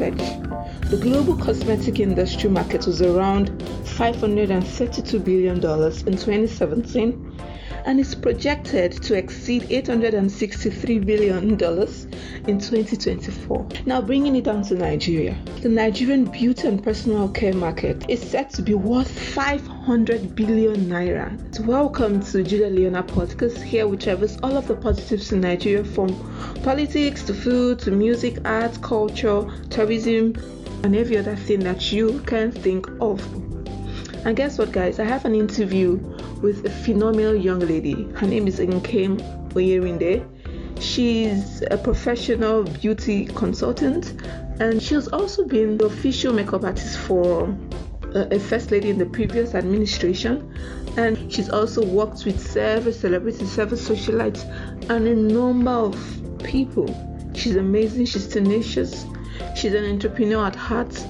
the global cosmetic industry market was around $532 billion in 2017 and is projected to exceed $863 billion in 2024. Now, bringing it down to Nigeria, the Nigerian beauty and personal care market is set to be worth 500 billion naira. Welcome to Julia Leona podcast, here we traverse all of the positives in Nigeria from politics to food to music, art, culture, tourism, and every other thing that you can think of. And guess what, guys? I have an interview with a phenomenal young lady. Her name is Nkem Oyerinde. She's a professional beauty consultant and she's also been the official makeup artist for uh, a first lady in the previous administration and she's also worked with several celebrities, several socialites, and a number of people. She's amazing, she's tenacious, she's an entrepreneur at heart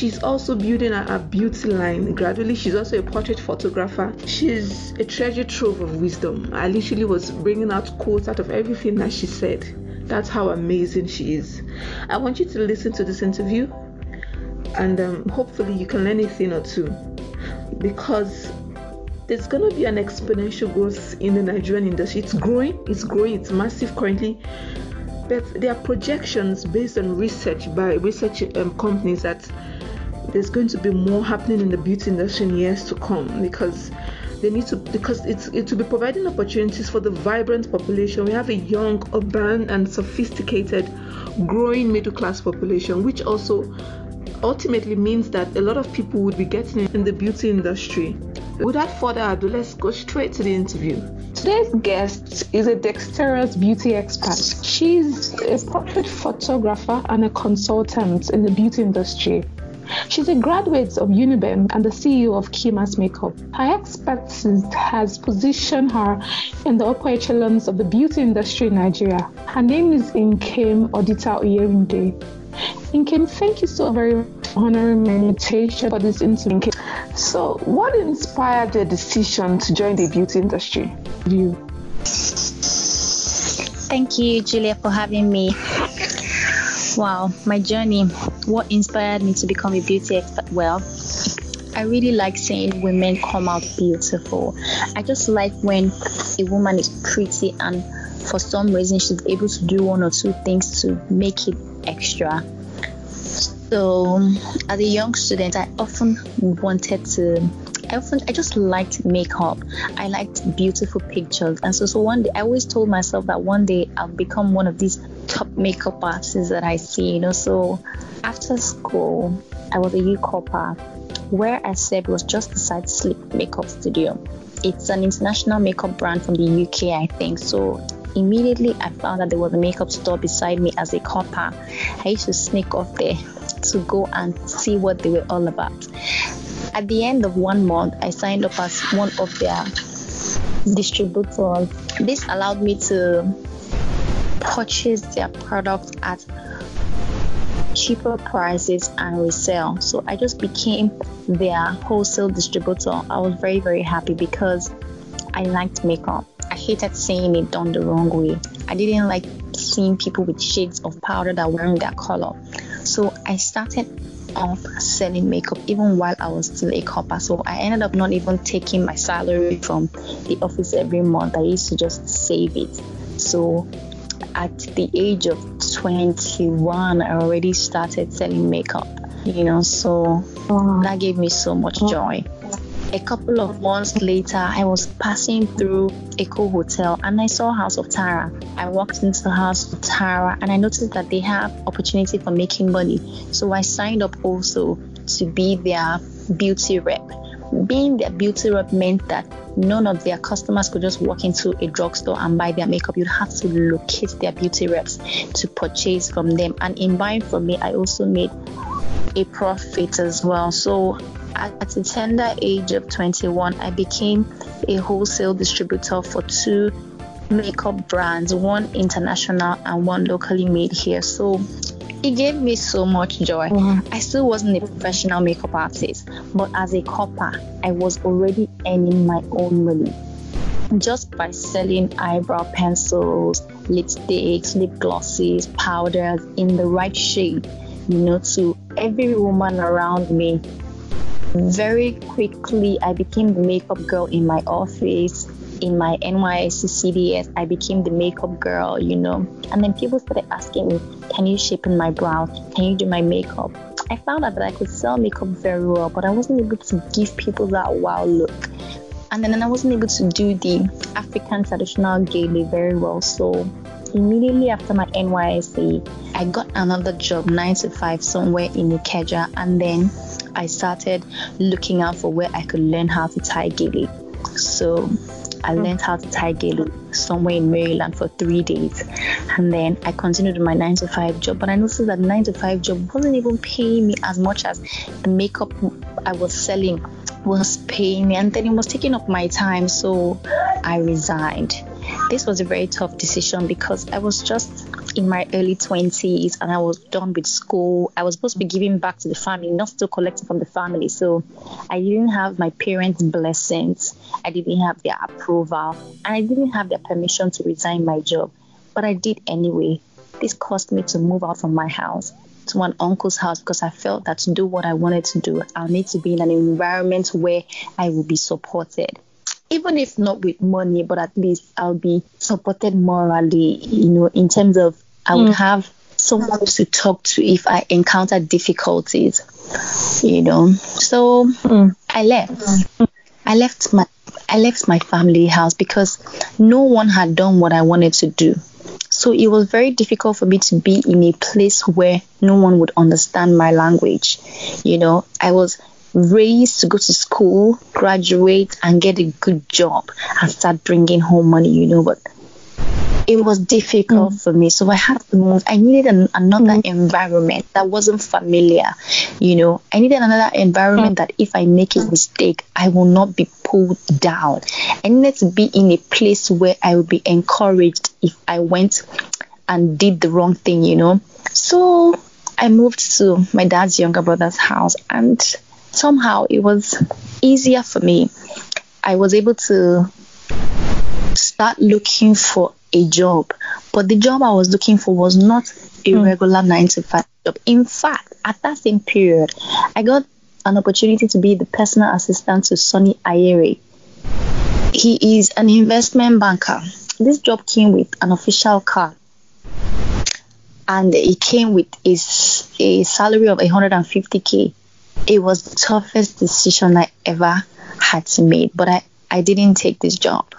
She's also building a, a, beauty line gradually. She's also a portrait photographer. She's a treasure trove of wisdom. I literally was bringing out quotes out of everything that she said. That's how amazing she is. I want you to listen to this interview and um, hopefully you can learn a thing or two because there's going to be an exponential growth in the Nigerian industry. It's growing, it's growing, it's massive currently. But there are projections based on research by research um, companies that there's going to be more happening in the beauty industry in years to come because they need to because it's it will be providing opportunities for the vibrant population. We have a young urban and sophisticated growing middle class population which also ultimately means that a lot of people would be getting in the beauty industry. Without further ado let's go straight to the interview. Today's guest is a dexterous beauty expert. She's a portrait photographer and a consultant in the beauty industry She's a graduate of UNIBEN and the CEO of Kimas Makeup. Her expertise has positioned her in the upper echelons of the beauty industry in Nigeria. Her name is Nkem Odita Oyerinde. Nkem, thank you so very much for honoring my invitation for this interview. So, what inspired your decision to join the beauty industry? You. Thank you, Julia, for having me. Wow, my journey. What inspired me to become a beauty expert? Well, I really like seeing women come out beautiful. I just like when a woman is pretty and for some reason she's able to do one or two things to make it extra. So, as a young student, I often wanted to. I often, I just liked makeup. I liked beautiful pictures, and so, so one day, I always told myself that one day I'll become one of these top makeup artists that I see, you know. So after school, I was a UCOPA ah, where I said was just beside Sleek Makeup Studio. It's an international makeup brand from the UK, I think. So immediately I found that there was a makeup store beside me as a corper. Ah. I used to sneak off there to go and see what they were all about. At the end of one month, I signed up as one of their distributors. This allowed me to purchase their products at cheaper prices and resell. So I just became their wholesale distributor. I was very, very happy because I liked makeup. I hated seeing it done the wrong way. I didn't like seeing people with shades of powder that weren't their color. So I started off selling makeup even while I was still a corper. So I ended up not even taking my salary from the office every month. I used to just save it. So at the age of 21, I already started selling makeup, you know, so that gave me so much joy. A couple of months later, I was passing through Eko Hotel and I saw House of Tara. I walked into House of Tara and I noticed that they have opportunity for making money. So I signed up also to be their beauty rep being their beauty rep meant that none of their customers could just walk into a drugstore and buy their makeup. You'd have to locate their beauty reps to purchase from them. And in buying from me, I also made a profit as well. So at the tender age of 21, I became a wholesale distributor for two makeup brands, one international and one locally made here. So it gave me so much joy. I still wasn't a professional makeup artist, but as a corper, I was already earning my own money just by selling eyebrow pencils, lipsticks, lip glosses, powders in the right shade, you know, to every woman around me. Very quickly, I became the makeup girl in my office. In my NYSC CDS, I became the makeup girl, you know. And then people started asking me, Can you shape in my brow? Can you do my makeup? I found out that I could sell makeup very well, but I wasn't able to give people that wow look. And then I wasn't able to do the African traditional gele very well. So immediately after my NYSC, I got another job, nine to five, somewhere in Ikeja, and then I started looking out for where I could learn how to tie gele. So I learned how to tie gele somewhere in Maryland for three days. And then I continued my nine to five job. But I noticed that nine to five job wasn't even paying me as much as the makeup I was selling was paying me. And then it was taking up my time. So I resigned. This was a very tough decision because I was just in my early 20s and I was done with school. I was supposed to be giving back to the family, not still collecting from the family. So I didn't have my parents' blessings, I didn't have their approval, and I didn't have their permission to resign my job. But I did anyway. This caused me to move out from my house to an uncle's house because I felt that to do what I wanted to do, I'll need to be in an environment where I will be supported even if not with money, but at least I'll be supported morally, you know, in terms of I would mm. have someone to talk to if I encounter difficulties, you know. So mm. I left. Mm. I left my I left my family house because no one had done what I wanted to do. So it was very difficult for me to be in a place where no one would understand my language. You know, I was raised to go to school, graduate, and get a good job and start bringing home money, you know. But it was difficult mm. for me, so I had to move. I needed an, another mm. environment that wasn't familiar, you know. I needed another environment mm. that if I make a mistake, I will not be pulled down. I needed to be in a place where I would be encouraged if I went and did the wrong thing, you know. So I moved to my dad's younger brother's house and somehow it was easier for me. I was able to start looking for a job, but the job I was looking for was not a mm. regular nine to five job. In fact, at that same period, I got an opportunity to be the personal assistant to Sonny Ayere. He is an investment banker. This job came with an official car and it came with a, a salary of 150k it was the toughest decision I ever had to make, but I, I didn't take this job.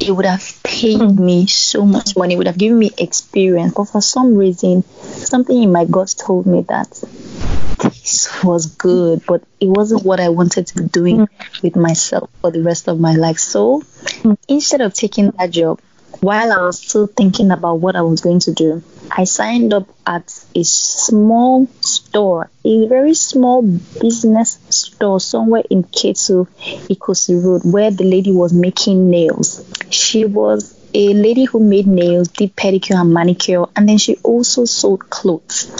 It would have paid hmm. me so much money, it would have given me experience, but for some reason, something in my gut told me that this was good, but it wasn't what I wanted to be doing hmm. with myself for the rest of my life. So hmm. instead of taking that job, while I was still thinking about what I was going to do, I signed up at a small store, a very small business store somewhere in Ketu, Ikosi Road, where the lady was making nails. She was a lady who made nails, did pedicure and manicure, and then she also sold clothes.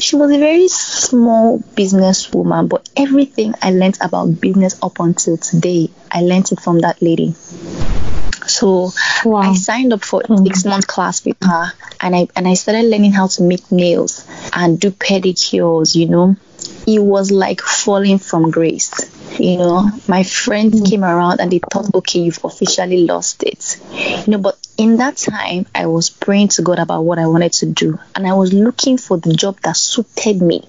She was a very small businesswoman, but everything I learned about business up until today, I learned it from that lady. So wow. I signed up for a mm. six month class with her and I and I started learning how to make nails and do pedicures, you know. It was like falling from grace. You know, my friends mm. came around and they thought, okay, you've officially lost it. You know, but in that time I was praying to God about what I wanted to do and I was looking for the job that suited me.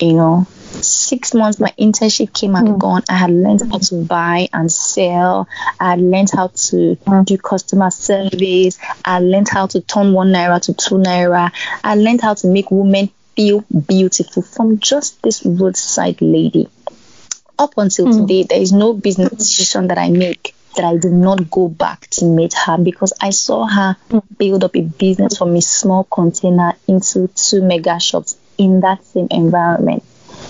You know, six months my internship came and mm. gone i had learned how to buy and sell i had learned how to mm. do customer service i learned how to turn one naira to two naira i learned how to make women feel beautiful from just this roadside lady up until mm. today there is no business decision that i make that I do not go back to meet her because I saw her mm. build up a business from a small container into two mega shops in that same environment.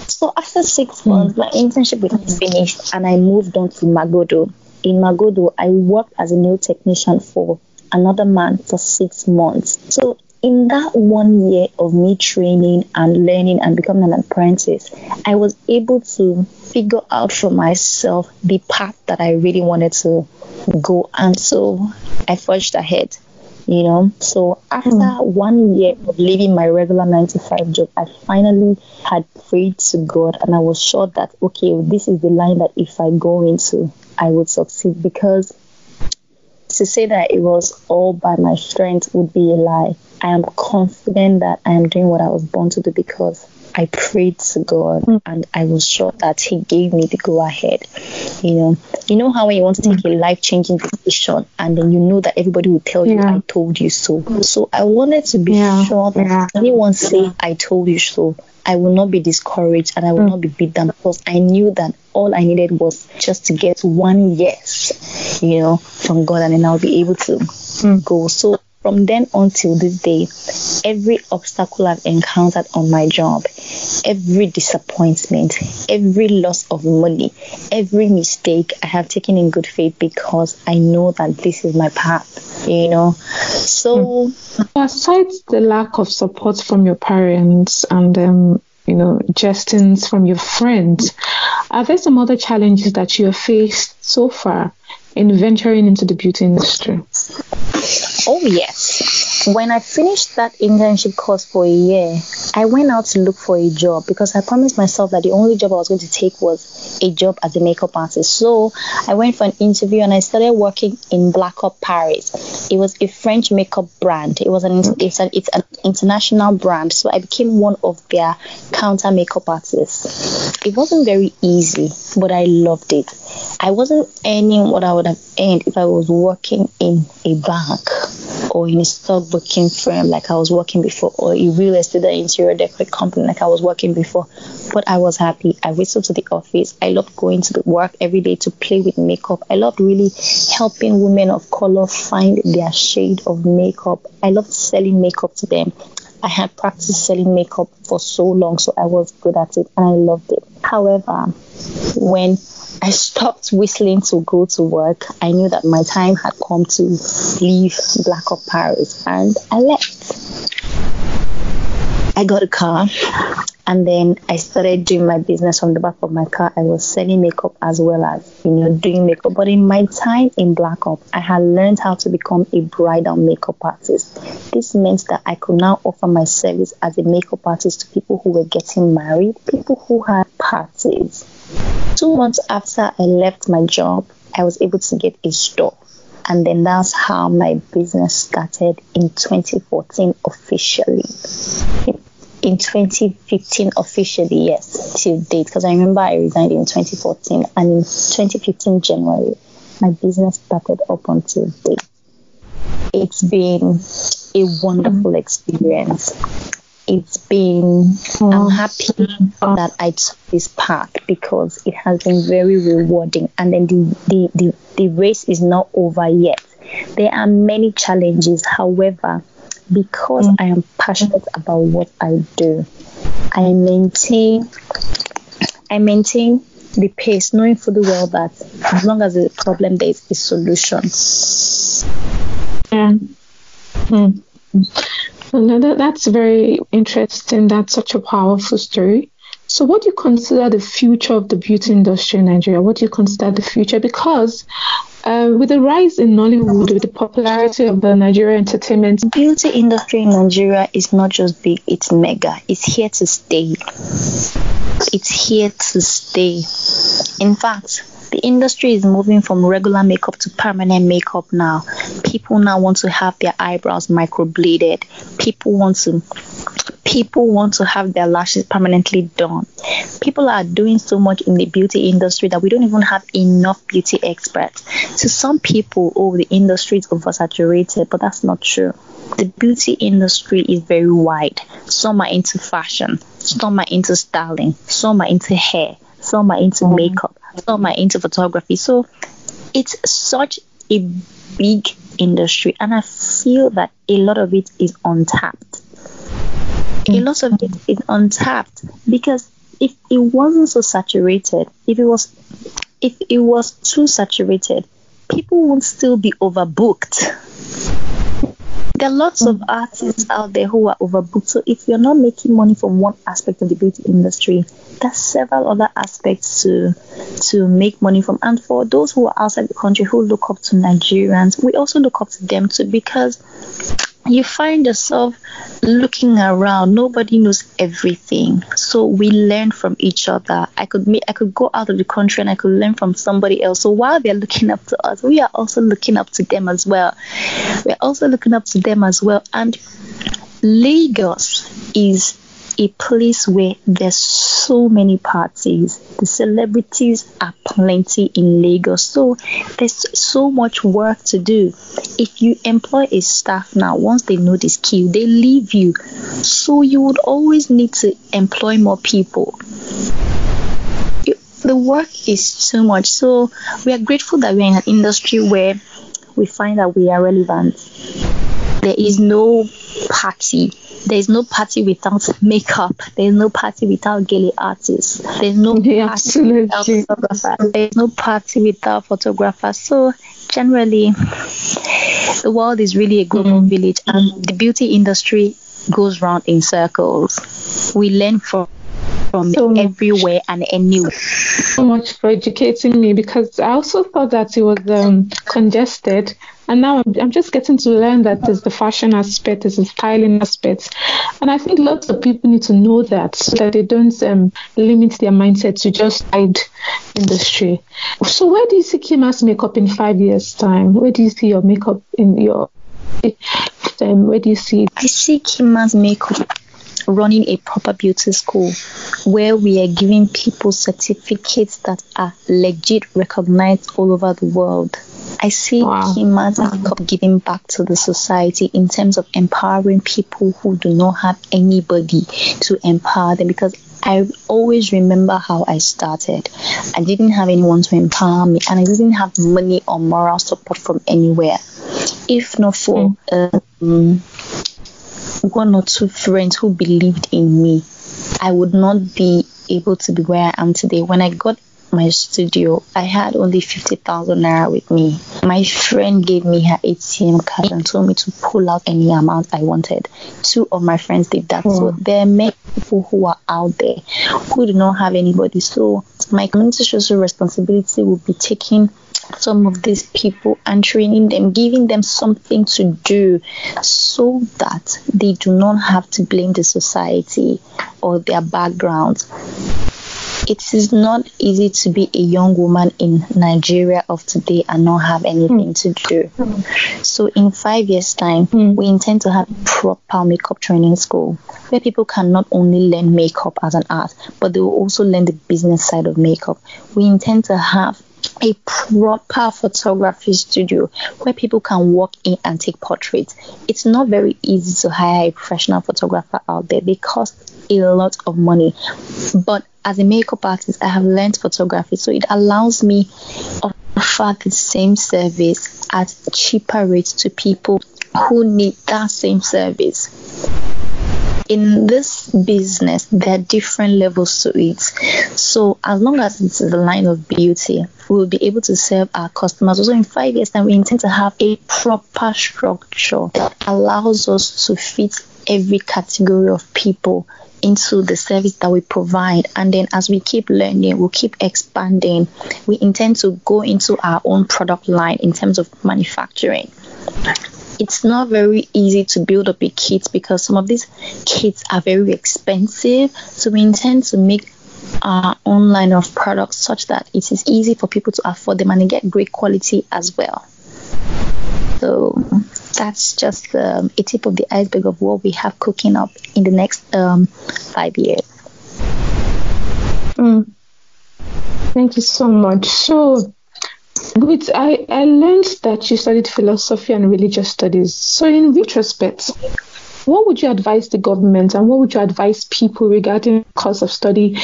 So after six months, my internship was finished and I moved on to Magodo. In Magodo, I worked as a nail technician for another man for six months. So in that one year of me training and learning and becoming an apprentice, I was able to figure out for myself the path that I really wanted to go. And so I forged ahead. You know. So after mm. one year of leaving my regular nine to five job, I finally had prayed to God and I was sure that okay, this is the line that if I go into, I would succeed because to say that it was all by my strength would be a lie. I am confident that I am doing what I was born to do because I prayed to God mm. and I was sure that He gave me the go ahead. You know, you know how when you want to take a life changing decision and then you know that everybody will tell you, yeah. I told you so. So I wanted to be yeah. sure that yeah. anyone say, I told you so, I will not be discouraged and I will mm. not be beat down because I knew that all I needed was just to get one yes, you know, from God and then I'll be able to mm. go. So from then on till this day, every obstacle I've encountered on my job, every disappointment, every loss of money, every mistake I have taken in good faith because I know that this is my path, you know. So, aside the lack of support from your parents and um, you know, jestings from your friends, are there some other challenges that you have faced so far in venturing into the beauty industry? Oh, yes. When I finished that internship course for a year, I went out to look for a job because I promised myself that the only job I was going to take was a job as a makeup artist. So I went for an interview and I started working in Black Up Paris. It was a French makeup brand. It was an it's an it's an international brand. So I became one of their counter makeup artists. It wasn't very easy, but I loved it. I wasn't earning what I would have earned if I was working in a bank or in a stockbroking firm like I was working before, or a real estate or interior decor company like I was working before. But I was happy. I whistled to the office. I loved going to the work every day to play with makeup. I loved really helping women of color find their shade of makeup. I loved selling makeup to them. I had practiced selling makeup for so long, so I was good at it and I loved it. However, when I stopped whistling to go to work. I knew that my time had come to leave Black Paris and I left. I got a car and then I started doing my business from the back of my car. I was selling makeup as well as, you know, doing makeup. But in my time in Black Up, I had learned how to become a bridal makeup artist. This meant that I could now offer my service as a makeup artist to people who were getting married, people who had parties, Two months after I left my job, I was able to get a store. And then that's how my business started in 2014 officially. In 2015 officially, yes, till date. Because I remember I resigned in 2014 and in 2015 January, my business started up until date. It's been a wonderful experience it's been I'm happy that I took this path because it has been very rewarding and then the, the, the, the race is not over yet. There are many challenges, however, because mm. I am passionate about what I do, I maintain I maintain the pace, knowing fully well that as long as there's a problem there is a solution. Yeah. Mm. No, that, that's very interesting. That's such a powerful story. So, what do you consider the future of the beauty industry in Nigeria? What do you consider the future? Because uh, with the rise in Nollywood, with the popularity of the Nigeria entertainment, beauty industry in Nigeria is not just big; it's mega. It's here to stay. It's here to stay. In fact, the industry is moving from regular makeup to permanent makeup now. People now want to have their eyebrows microbladed. People want to people want to have their lashes permanently done. People are doing so much in the beauty industry that we don't even have enough beauty experts. To some people, oh, the industry is oversaturated, but that's not true. The beauty industry is very wide. Some are into fashion, some are into styling, some are into hair, some are into mm-hmm. makeup, some are into photography. So it's such a big industry, and I feel that a lot of it is untapped. A lot of it is untapped because if it wasn't so saturated, if it was if it was too saturated, people won't still be overbooked There are lots of artists out there who are overbooked. So if you're not making money from one aspect of the beauty industry, there's several other aspects to to make money from. And for those who are outside the country who look up to Nigerians, we also look up to them too because you find yourself looking around. Nobody knows everything. So we learn from each other. I could meet, i could go out of the country and i could learn from somebody else. So while they're looking up to us we are also looking up to them as well. We're also looking up to them as well. And lagos is a place where there's so many parties. The celebrities are plenty in Lagos. So there's so much work to do. If you employ a staff now, once they know the skill, they leave you. So you would always need to employ more people. The work is too much. So we are grateful that we're in an industry where we find that we are relevant. There is no party there's no party without makeup. There's no party without gele artists. There's no yeah, party absolutely. without photographer. There's no party without photographer. So generally, the world is really a global mm-hmm. village, and the beauty industry goes round in circles. We learn from from so everywhere and anywhere. So much for educating me because I also thought that it was um, congested and now I'm, I'm just getting to learn that there's the fashion aspect, there's the styling aspect. And I think lots of people need to know that so that they don't um, limit their mindset to just hide industry. So where do you see Kima's makeup in five years' time? Where do you see your makeup in your um, where do you see it? I see Kima's makeup running a proper beauty school where we are giving people certificates that are legit recognized all over the world. I see wow. him as giving back to the society in terms of empowering people who do not have anybody to empower them because I always remember how I started. I didn't have anyone to empower me, and I didn't have money or moral support from anywhere. If not for um, one or two friends who believed in me, I would not be able to be where I am today. When I got my studio, I had only 50,000 naira with me. My friend gave me her ATM card and told me to pull out any amount I wanted. Two of my friends did that. So hmm. there are many people who are out there who do not have anybody. So my community social responsibility will be taking some of these people and training them, giving them something to do so that they do not have to blame the society or their background it is not easy to be a young woman in Nigeria of today and not have anything mm. to do. Mm. So in five years' time, mm. we intend to have a proper makeup training school where people can not only learn makeup as an art, but they will also learn the business side of makeup. We intend to have a proper photography studio where people can walk in and take portraits. It's not very easy to hire a professional photographer out there. They cost a lot of money. But as a makeup artist, I have learned photography, so it allows me to offer the same service at cheaper rates to people who need that same service in this business, there are different levels to it. So, as long as it's the line of beauty, we'll be able to serve our customers. Also, in five years' time, we intend to have a proper structure that allows us to fit every category of people into the service that we provide. And then as we keep learning, we'll keep expanding. We intend to go into our own product line in terms of manufacturing. It's not very easy to build up a kit because some of these kits are very expensive. So we intend to make our own line of products such that it is easy for people to afford them and get great quality as well. So that's just um, a tip of the iceberg of what we have cooking up in the next um, five years. Mm. Thank you so much. So, good. I, I learned that you studied philosophy and religious studies. So, in retrospect, what would you advise the government and what would you advise people regarding course of study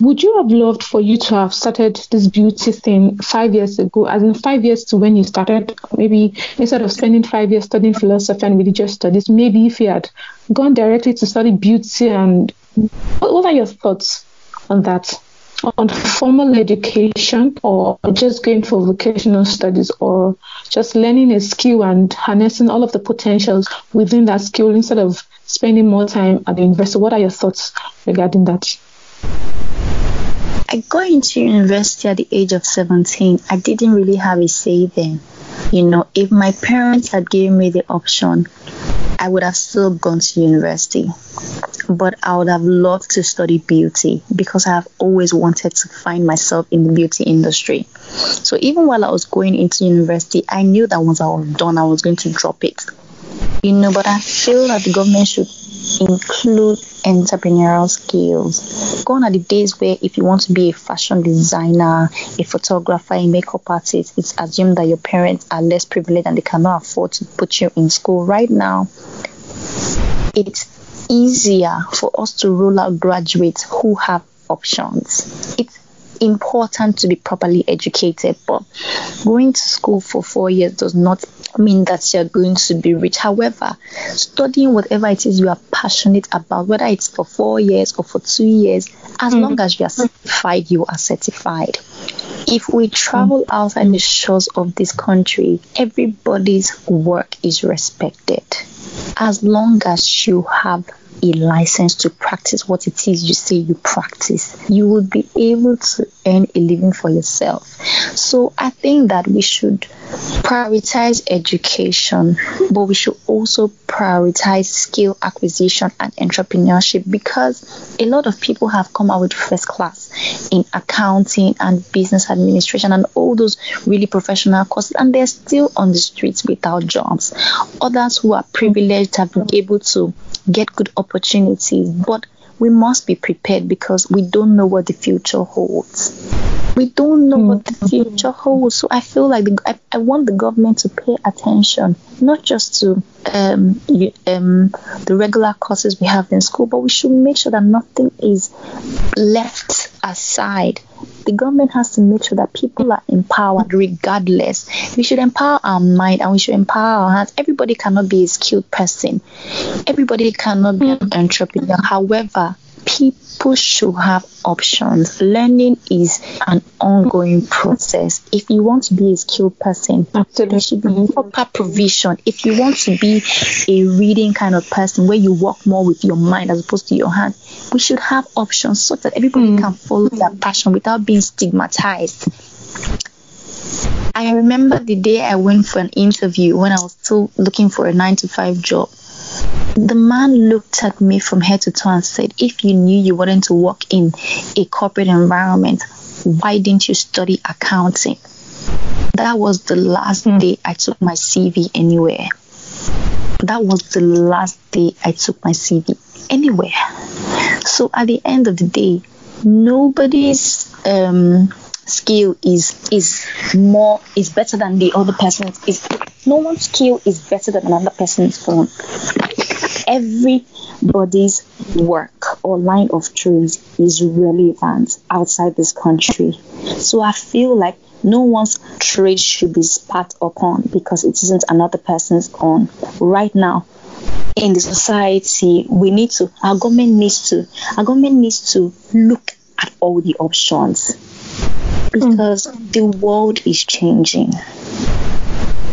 would you have loved for you to have started this beauty thing five years ago, as in five years to when you started? Maybe instead of spending five years studying philosophy and religious studies, maybe if you had gone directly to study beauty and what, what are your thoughts on that? On formal education or just going for vocational studies or just learning a skill and harnessing all of the potentials within that skill instead of spending more time at the university. What are your thoughts regarding that? I got into university at the age of 17. I didn't really have a say then. You know, if my parents had given me the option, I would have still gone to university. But I would have loved to study beauty because I have always wanted to find myself in the beauty industry. So even while I was going into university, I knew that once I was done, I was going to drop it. You know, but I feel that the government should include entrepreneurial skills. Gone are the days where if you want to be a fashion designer, a photographer, a makeup artist, it's assumed that your parents are less privileged and they cannot afford to put you in school. Right now, it's easier for us to roll out graduates who have options. It's important to be properly educated, but going to school for four years does not mean that you're going to be rich. However, studying whatever it is you are passionate about, whether it's for four years or for two years, as mm. long as you are certified, you are certified. If we travel outside the shores of this country, everybody's work is respected. As long as you have a license to practice what it is you say you practice, you will be able to earn a living for yourself. So I think that we should prioritize education, but we should also prioritize skill acquisition and entrepreneurship because a lot of people have come out with first class in accounting and business administration and all those really professional courses, and they're still on the streets without jobs. Others who are privileged have been able to get good opportunities, but we must be prepared because we don't know what the future holds. We don't know what the mm-hmm. future holds. So I feel like the, I, I want the government to pay attention, not just to um, you, um, the regular courses we have in school, but we should make sure that nothing is left aside. The government has to make sure that people are empowered regardless. We should empower our mind and we should empower our hands. Everybody cannot be a skilled person, everybody cannot be an entrepreneur. However, people should have options. Learning is an ongoing process. If you want to be a skilled person, Absolutely. there should be proper provision. If you want to be a reading kind of person where you work more with your mind as opposed to your hand, we should have options so that everybody mm. can follow their passion without being stigmatized. I remember the day I went for an interview when I was still looking for a nine to five job. The man looked at me from head to toe and said, If you knew you wanted to work in a corporate environment, why didn't you study accounting? That was the last mm. day I took my CV anywhere. That was the last day I took my CV anywhere. So at the end of the day, nobody's um, skill is is more is better than the other person's. Is no one's skill is better than another person's phone everybody's work or line of trade is relevant outside this country. So i feel like no one's trade should be spat upon because it isn't another person's own. Right now in the society we need to our government needs to our government needs to look at all the options because mm. the world is changing.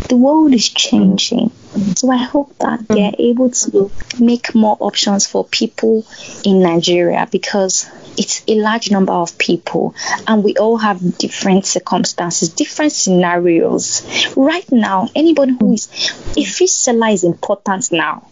The world is changing. So I hope that they are able to make more options for people in Nigeria because it's a large number of people and we all have different circumstances, different scenarios. Right now, anybody who is a fish seller is important now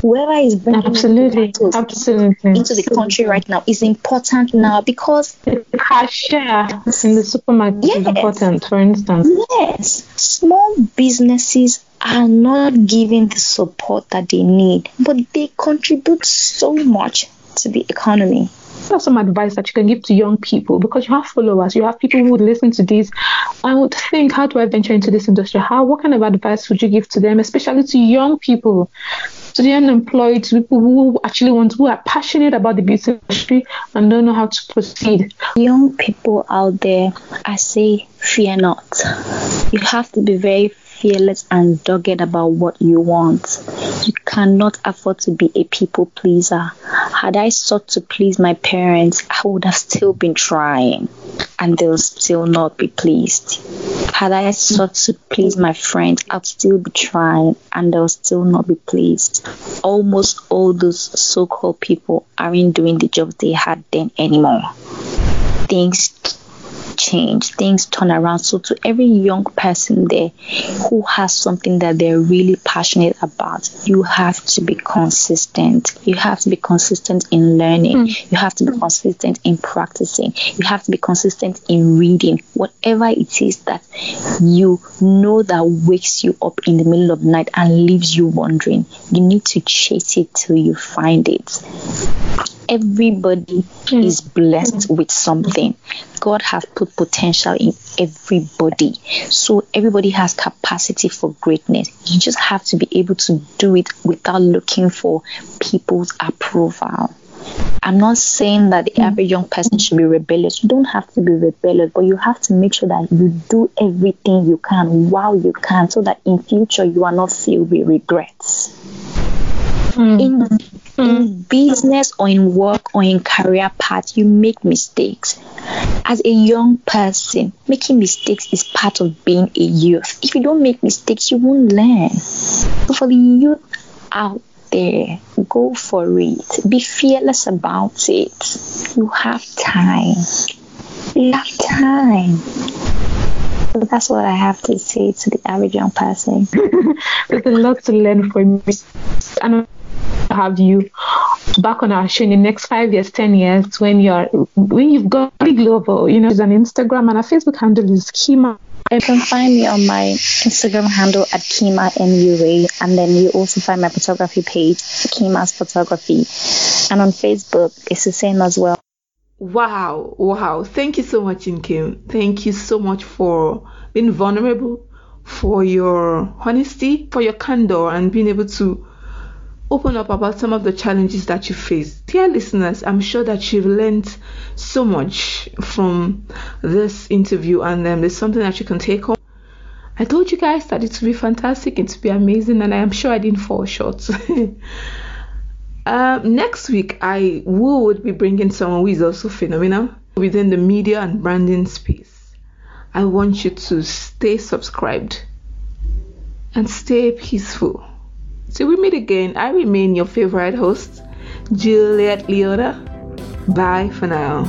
whoever is bringing absolutely, absolutely. into the country right now is important now because the cashier in the supermarket yes, is important, for instance. Yes, small businesses are not given the support that they need, but they contribute so much to the economy that's some advice that you can give to young people because you have followers, you have people who would listen to this and would think, how do I venture into this industry? How what kind of advice would you give to them, especially to young people, to the unemployed, to people who actually want who are passionate about the beauty industry and don't know how to proceed? Young people out there, I say fear not. You have to be very fearless and dogged about what you want. You cannot afford to be a people pleaser. Had I sought to please my parents, I would have still been trying and they'll still not be pleased. Had I sought to please my friends, I'd still be trying and they'll still not be pleased. Almost all those so called people aren't doing the job they had then anymore. Things change, things turn around. So, to every young person there who has something that they're really passionate about, you have to be consistent. You have to be consistent in learning. Mm. You have to be consistent in practicing. You have to be consistent in reading. Whatever it is that you know that wakes you up in the middle of the night and leaves you wondering, you need to chase it till you find it everybody mm. is blessed with something. God has put potential in everybody. So everybody has capacity for greatness. You just have to be able to do it without looking for people's approval. I'm not saying that the mm. average young person should be rebellious. You don't have to be rebellious, but you have to make sure that you do everything you can while you can so that in future you are not filled with regrets. Mm. In in mm-hmm. business or in work or in career path, you make mistakes. As a young person, making mistakes is part of being a youth. If you don't make mistakes, you won't learn. So for the youth out there, go for it. Be fearless about it. You have time. You have time. So that's what I have to say to the average young person. There's a lot to learn from me. And have you back on our show in the next five years, ten years, when you're when you've got global, you know, there's an Instagram and a Facebook handle is Kima. You can find me on my Instagram handle at Kima MUA, and then you also find my photography page, Kima's Photography, and on Facebook it's the same as well. Wow, wow! Thank you so much, Kim. Thank you so much for being vulnerable, for your honesty, for your candor, and being able to open up about some of the challenges that you face. Dear listeners, I'm sure that you've learned so much from this interview, and um, there's something that you can take home. I told you guys that it would be fantastic, it would be amazing, and I am sure I didn't fall short. um, next week, I would be bringing someone who is also phenomenal within the media and branding space. I want you to stay subscribed and stay peaceful. Till we meet again, I remain your favorite host, Juliet Leota. Bye for now.